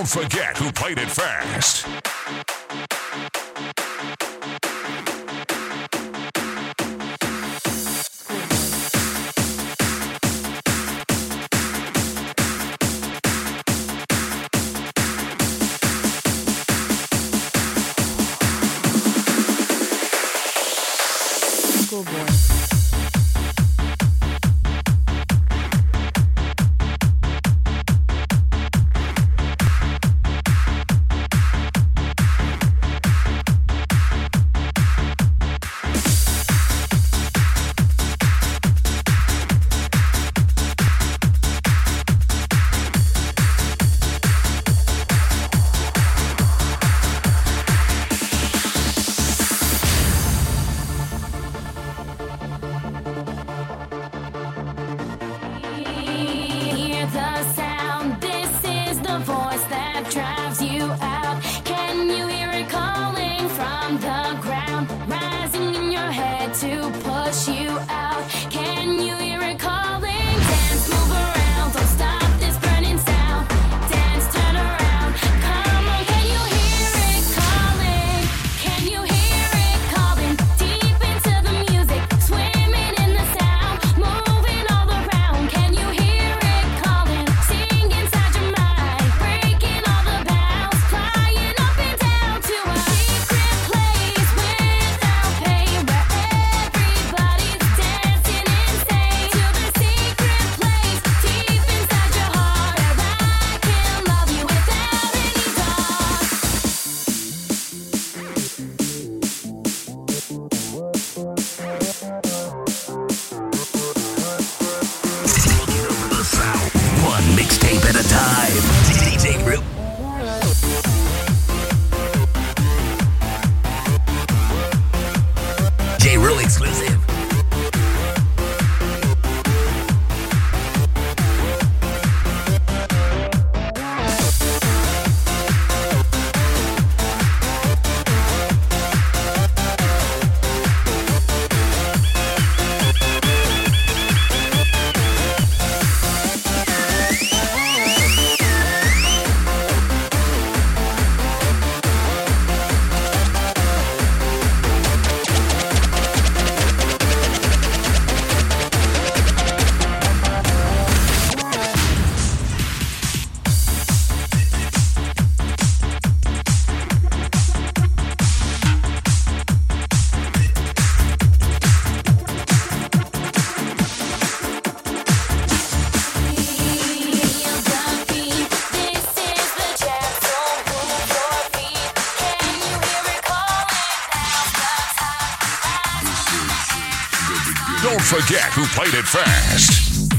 Don't forget who played it first. Forget who played it first.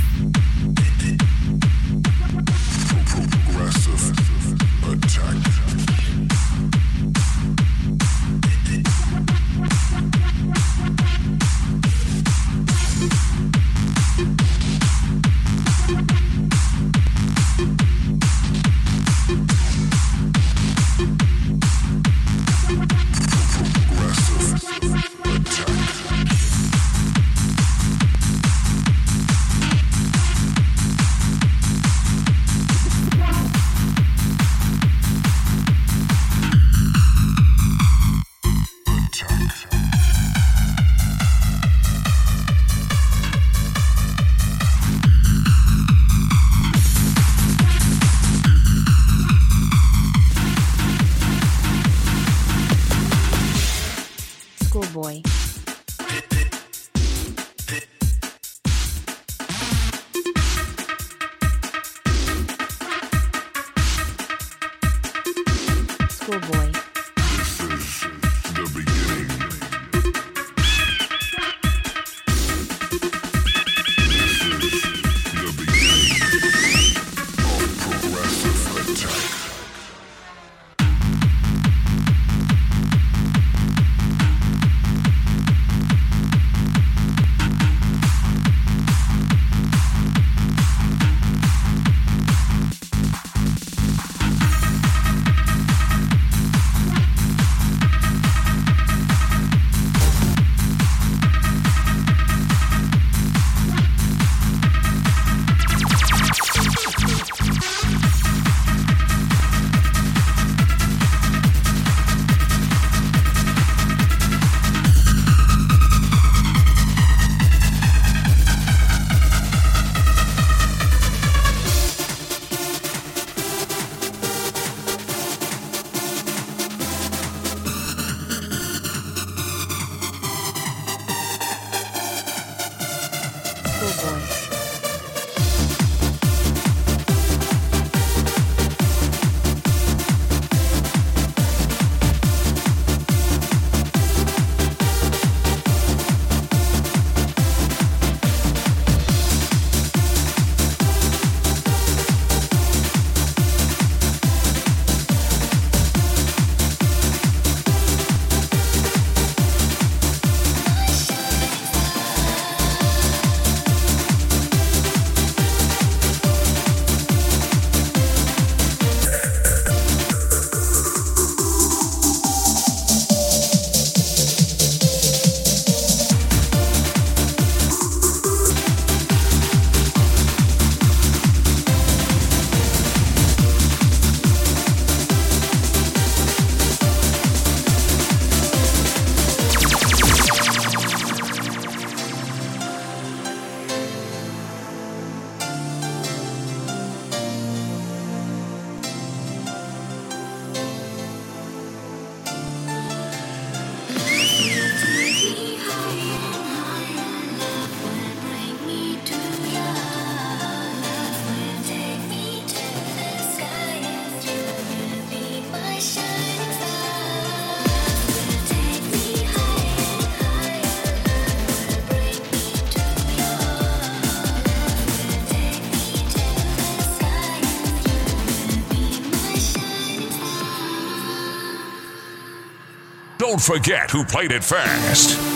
Don't forget who played it first.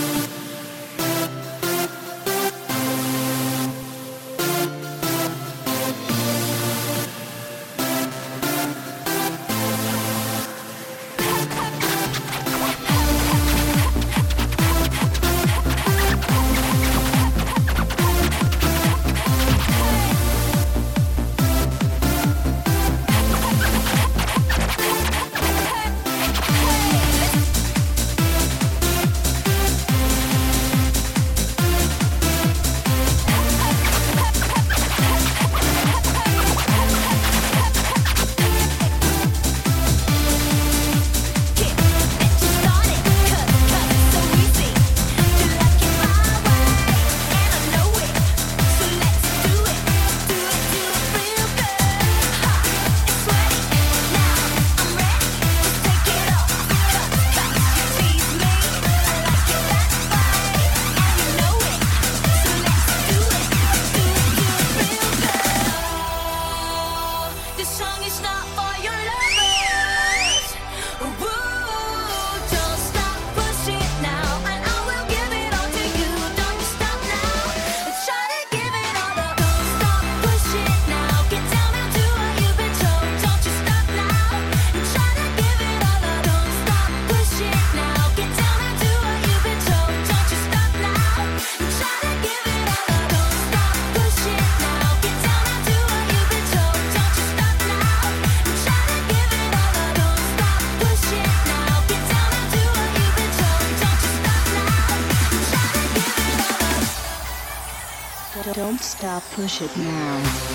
Push it now.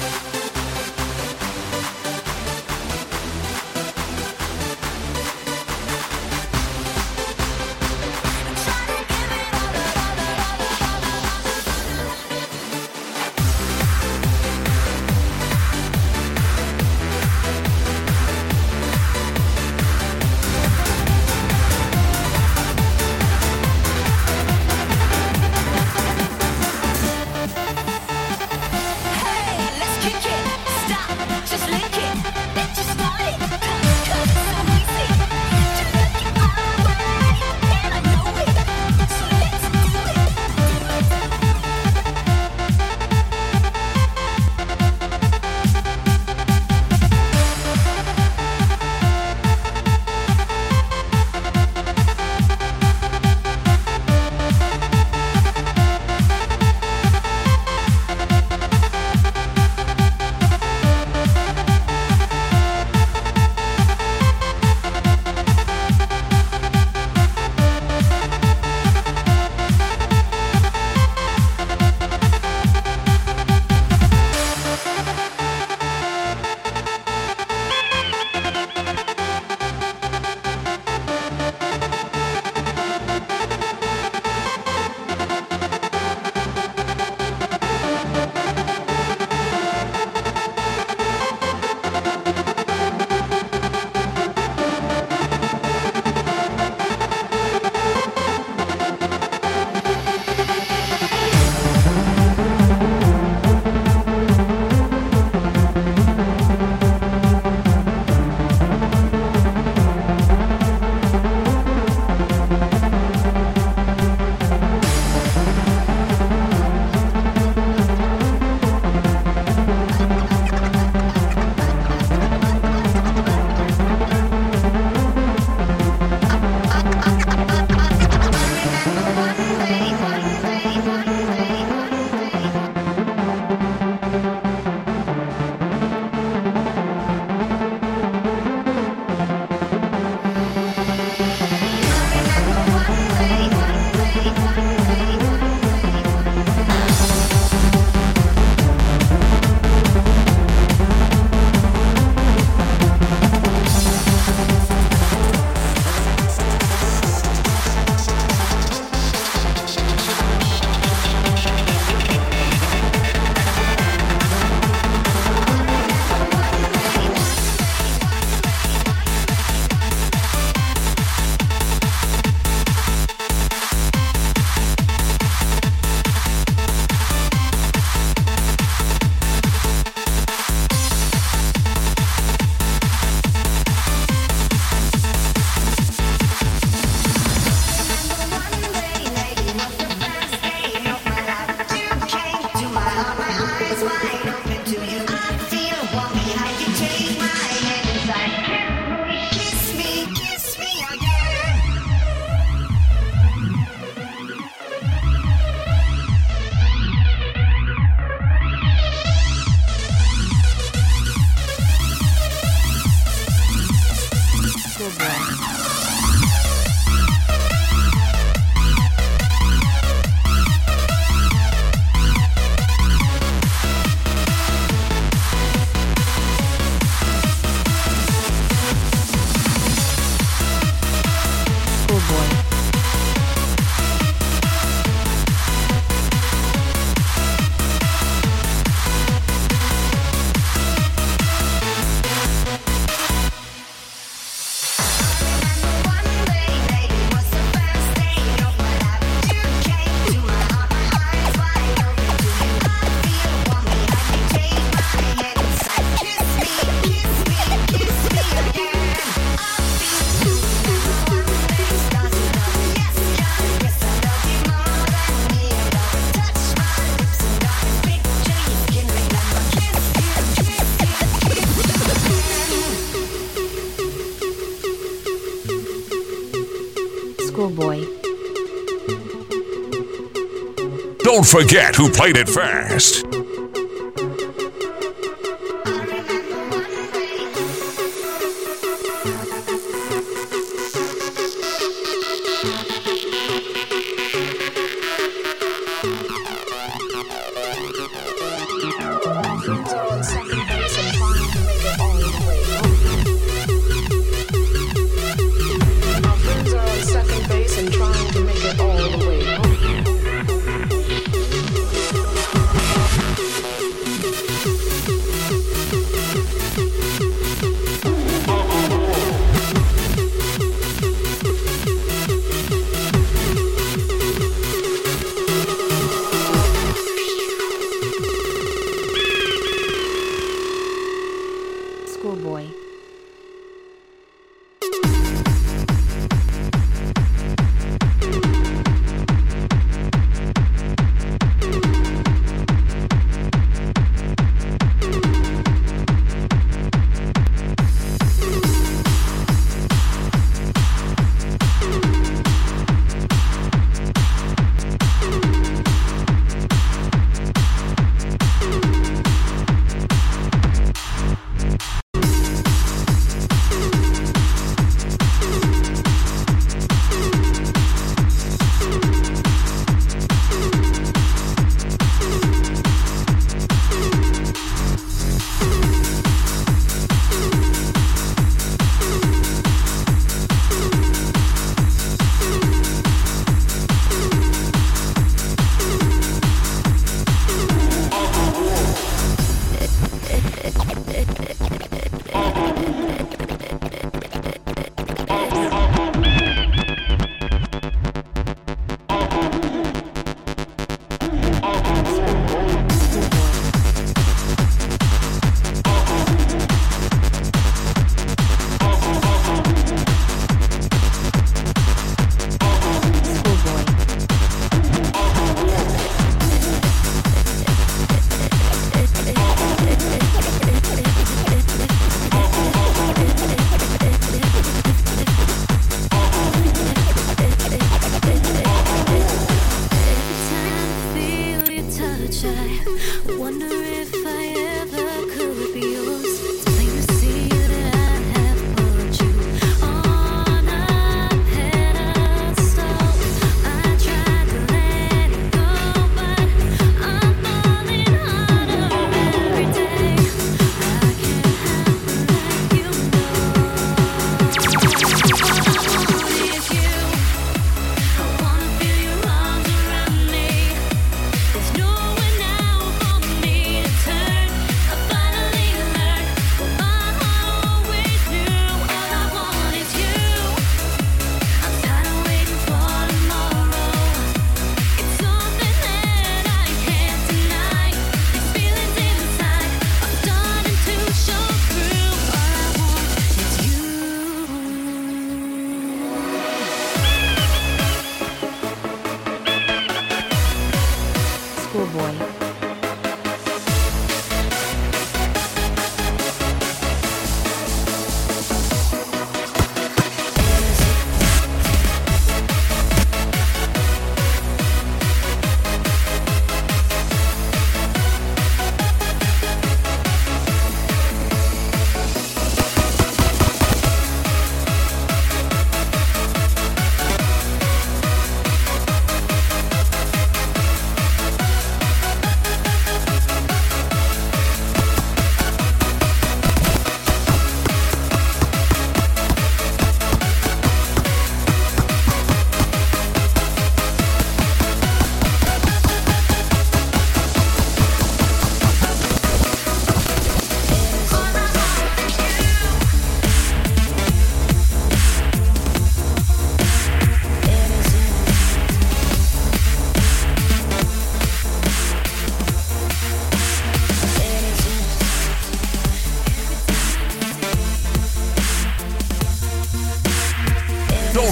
Don't forget who played it fast.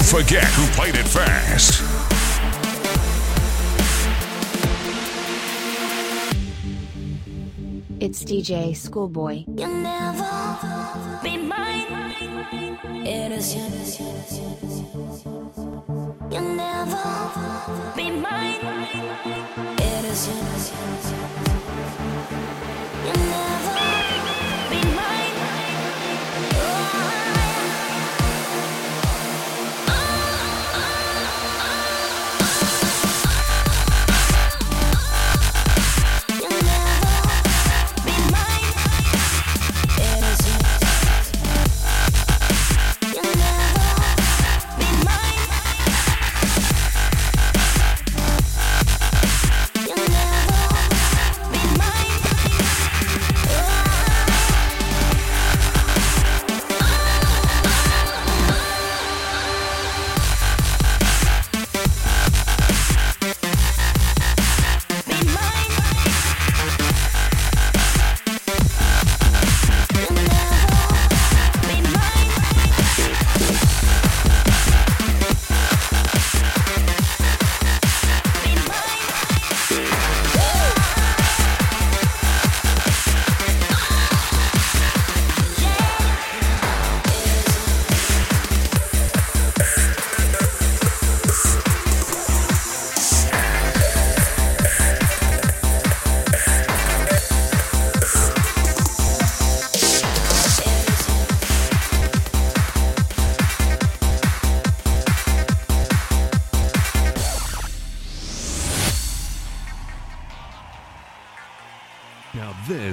Forget who played it fast. It's DJ Schoolboy. You'll never be mine. Innocent. You'll never be mine. It is you. You'll never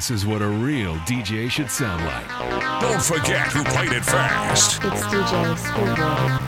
this is what a real DJ should sound like. Don't forget who played it fast. It's DJ Schoolboy.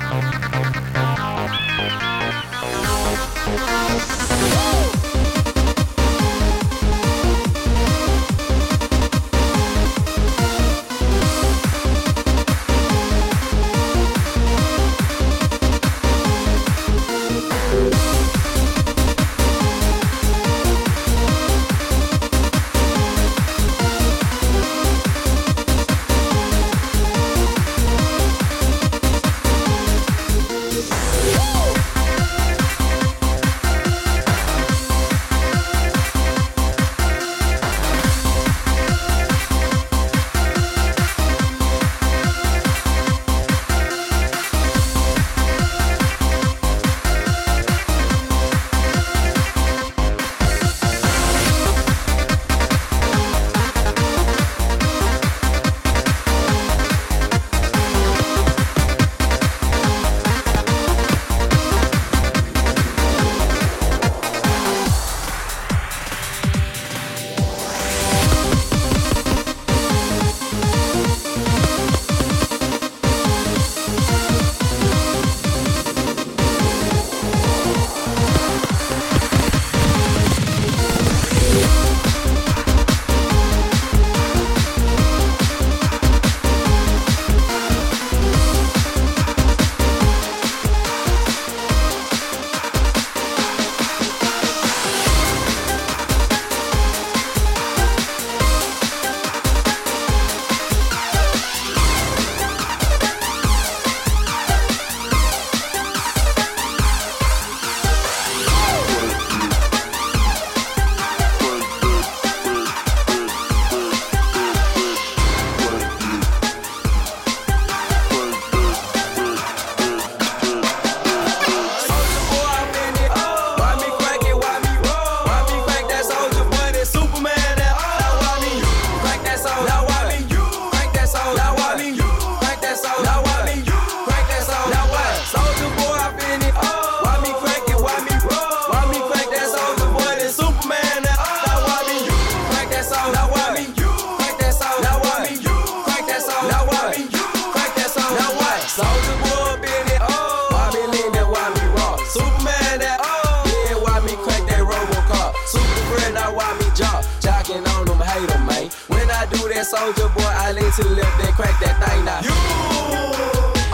Soldier boy, I lean to the left, then crack that thing now. You,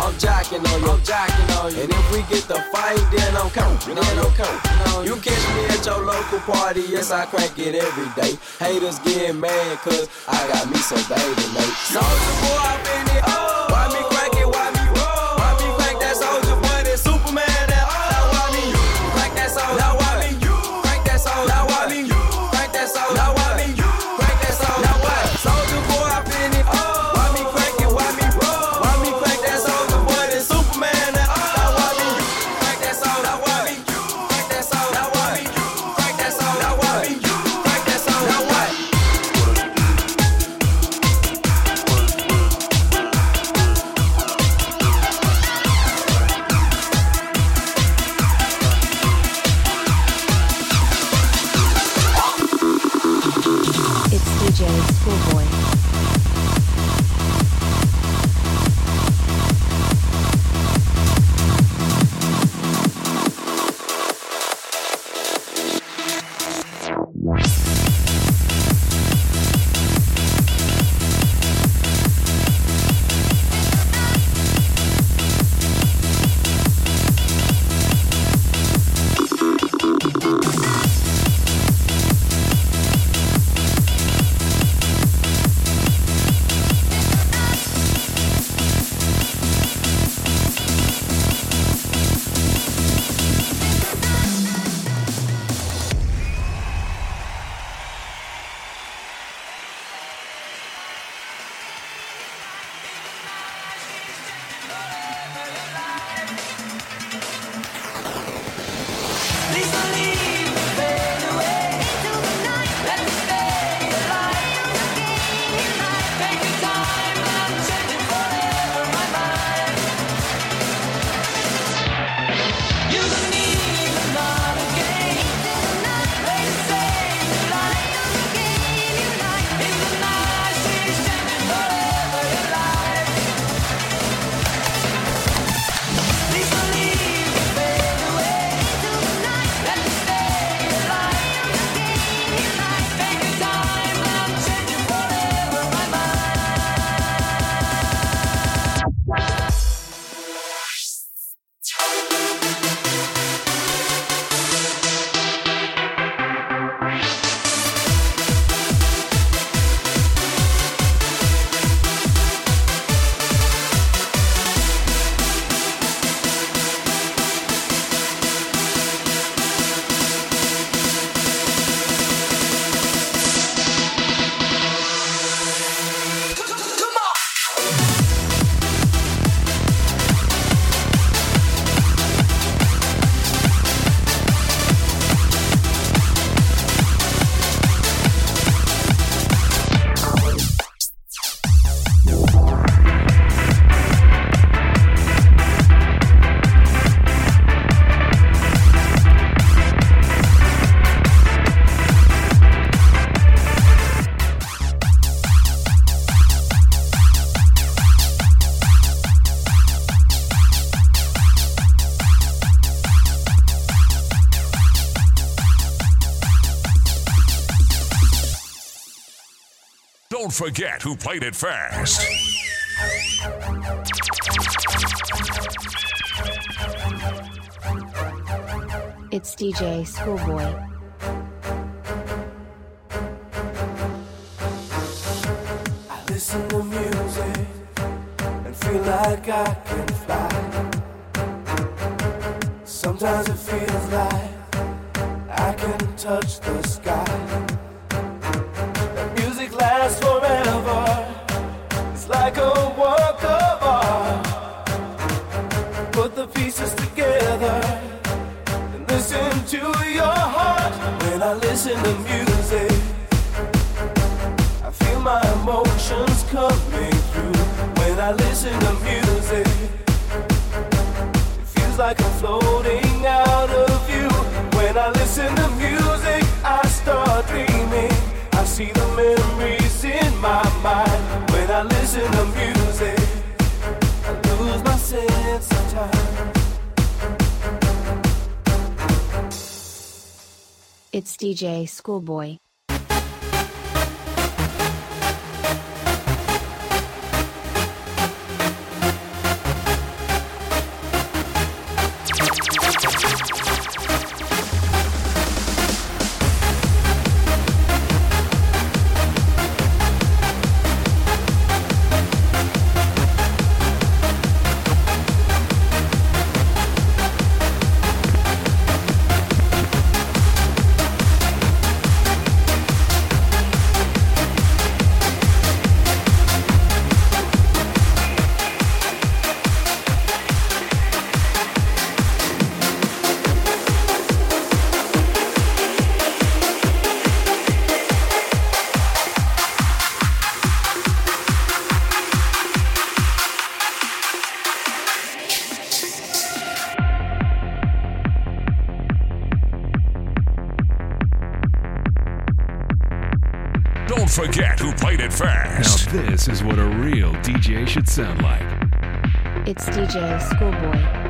I'm jocking on you, I'm jocking on you. And if we get the fight, then I'm counting, then I'm counting. You catch me at your local party, yes, I crack it every day. Haters get mad, cause I got me some baby, mate. Soulja Boy, I've been it, oh. Forget who played it first. It's DJ Schoolboy. I listen to music and feel like I can fly. Sometimes it feels like I can touch the sky. To your heart. When I listen to music. I feel my emotions coming through when I listen to music. It feels like I'm floating out of you. When I listen to music, I start dreaming. I see the memories in my mind. When I listen to music, I lose my sense of time. It's DJ Schoolboy. Sound like. It's DJ Schoolboy.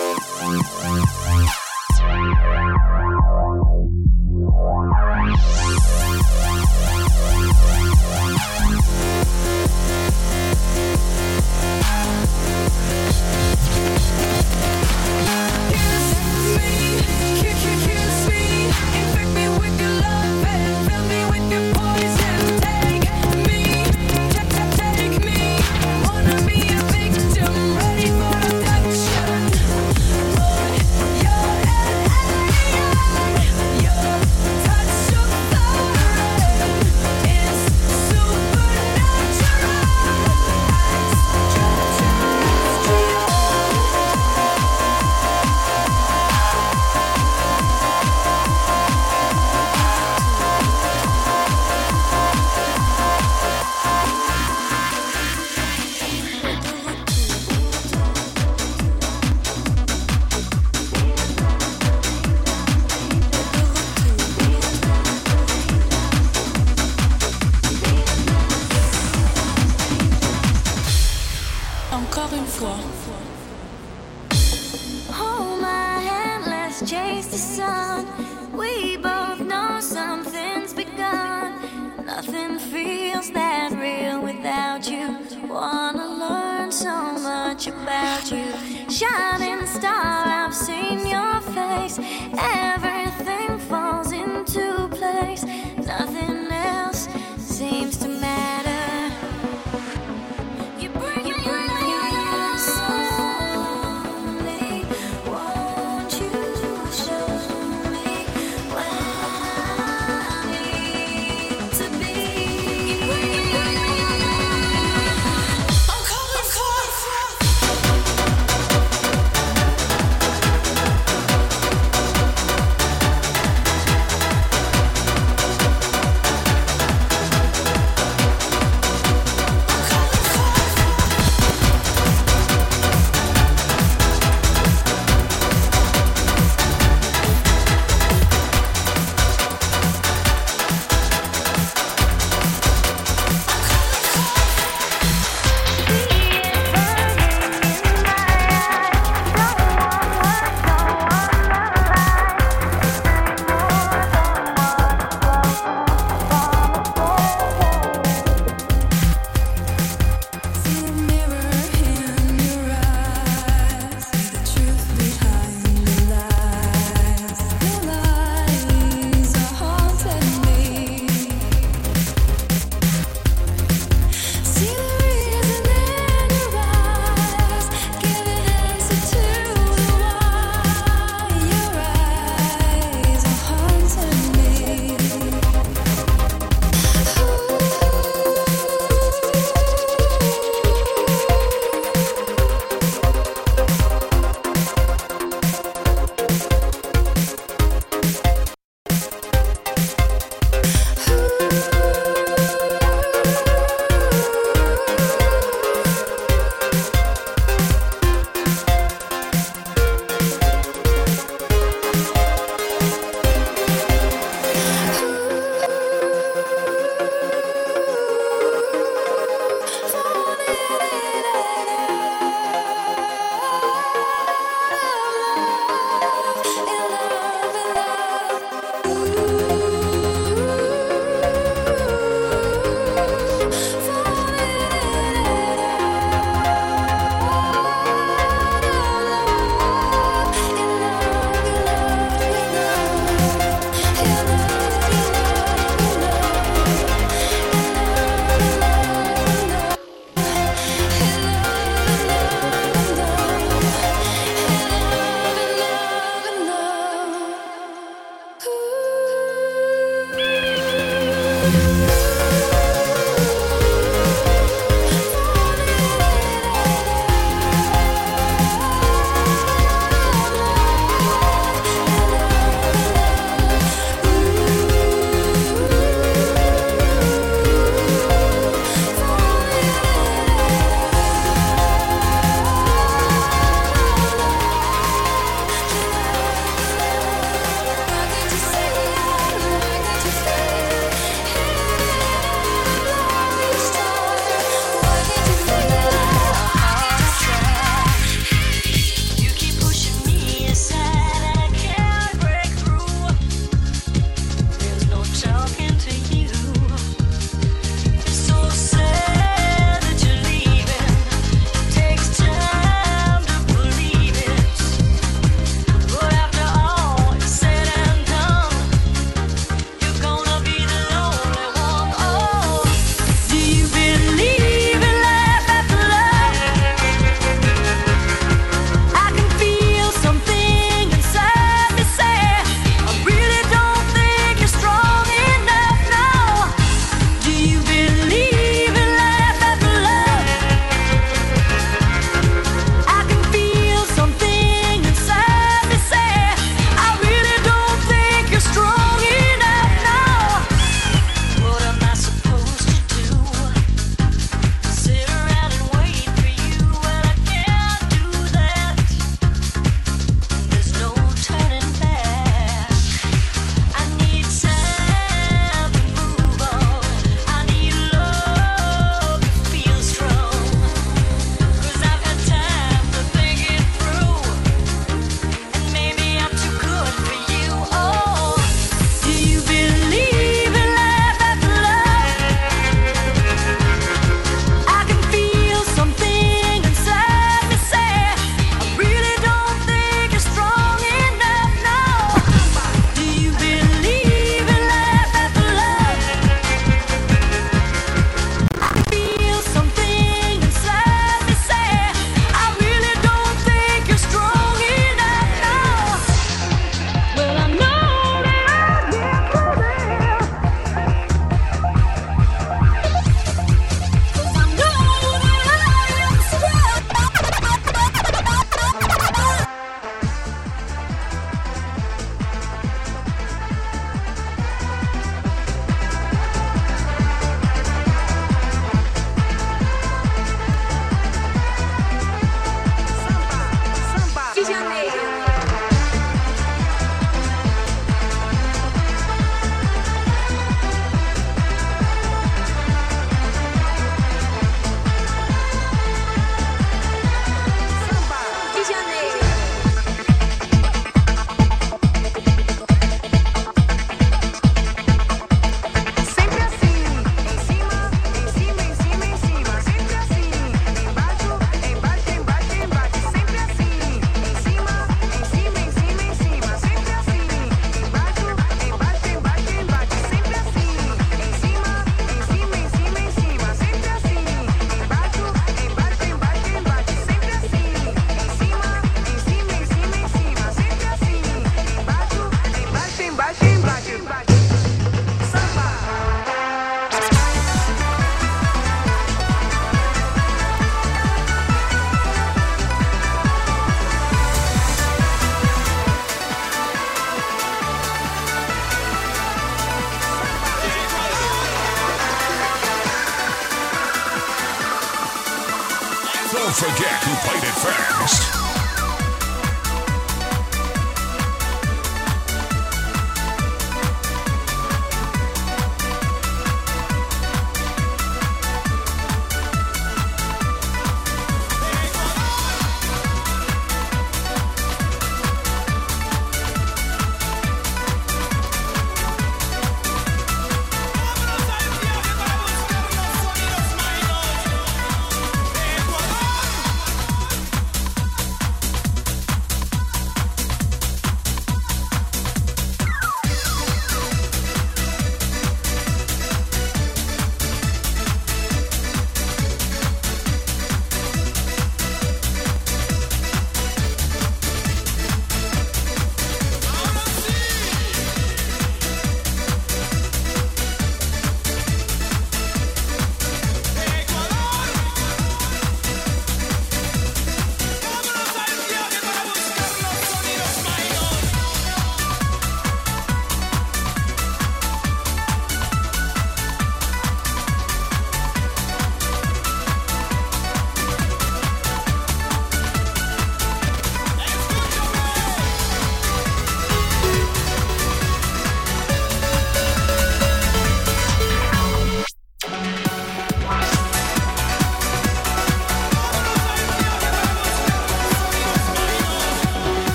I'm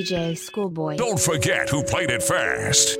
DJ Schoolboy. Don't forget who played it first.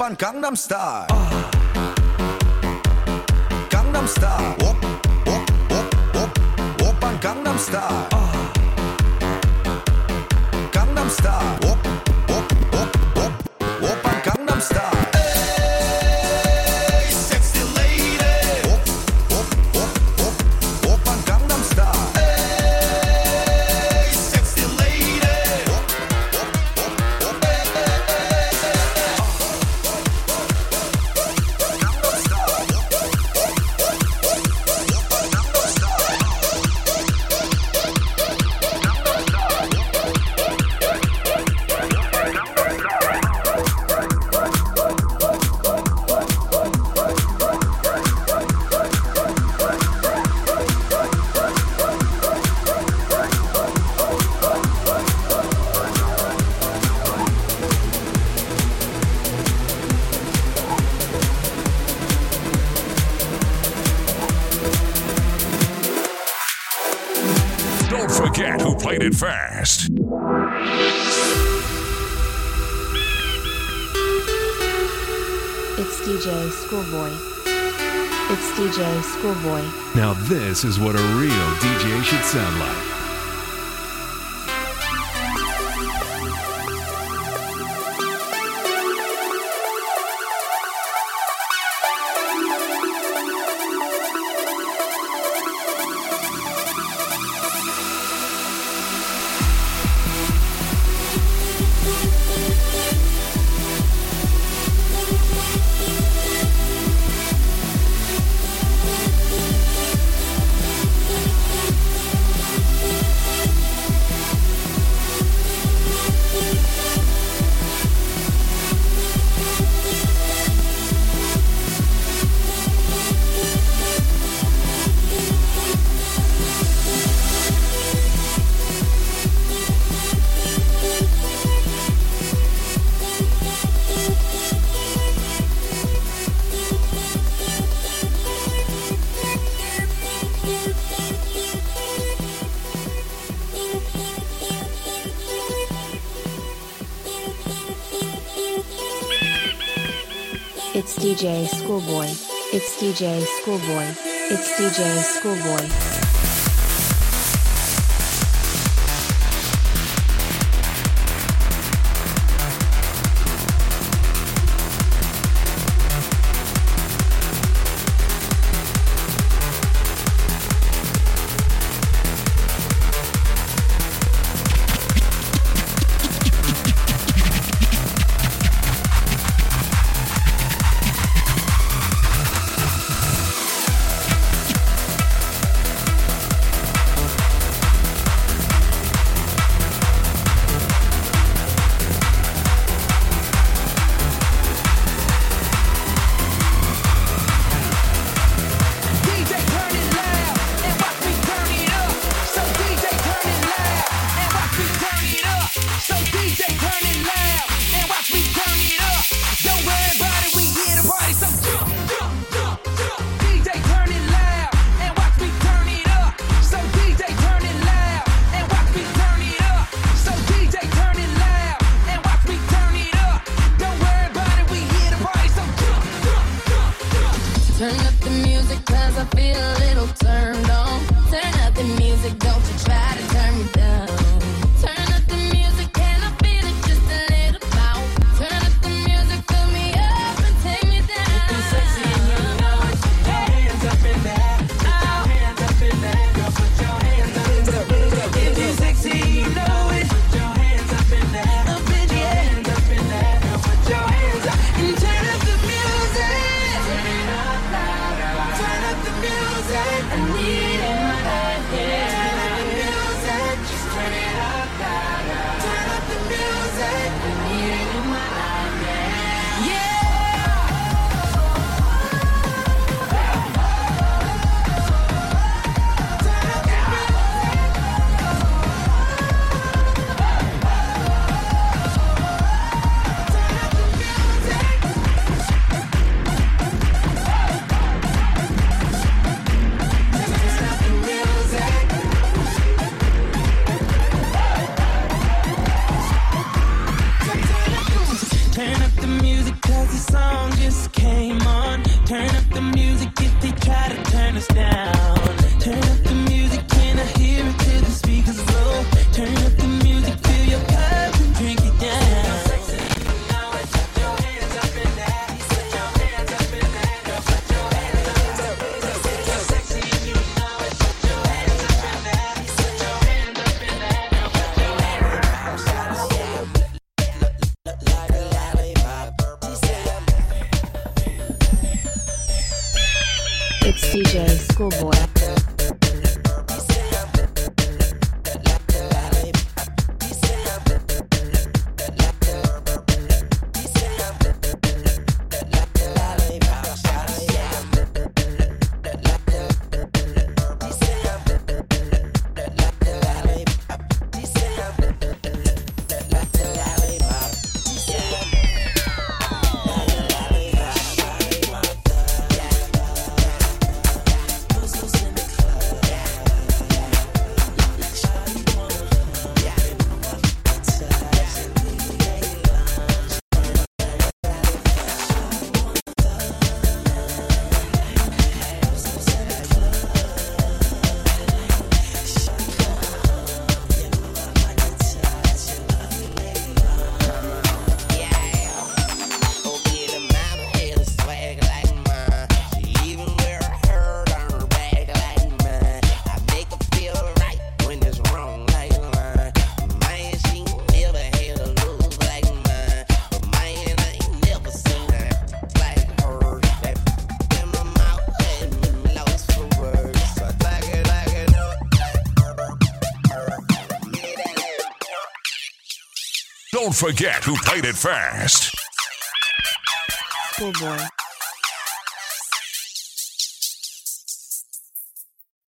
on Gangnam Style. Gangnam Style. Whoop, whoop, whoop, whoop, whoop Gangnam Style. Gangnam Style. DJ Schoolboy. Now, this is what a real DJ should sound like. DJ Schoolboy. It's DJ Schoolboy. It's DJ Schoolboy. music cause I feel a little turned on. Turn up the music, don't you try to turn me down. Turn up schoolboy. Don't forget who played it first. Schoolboy.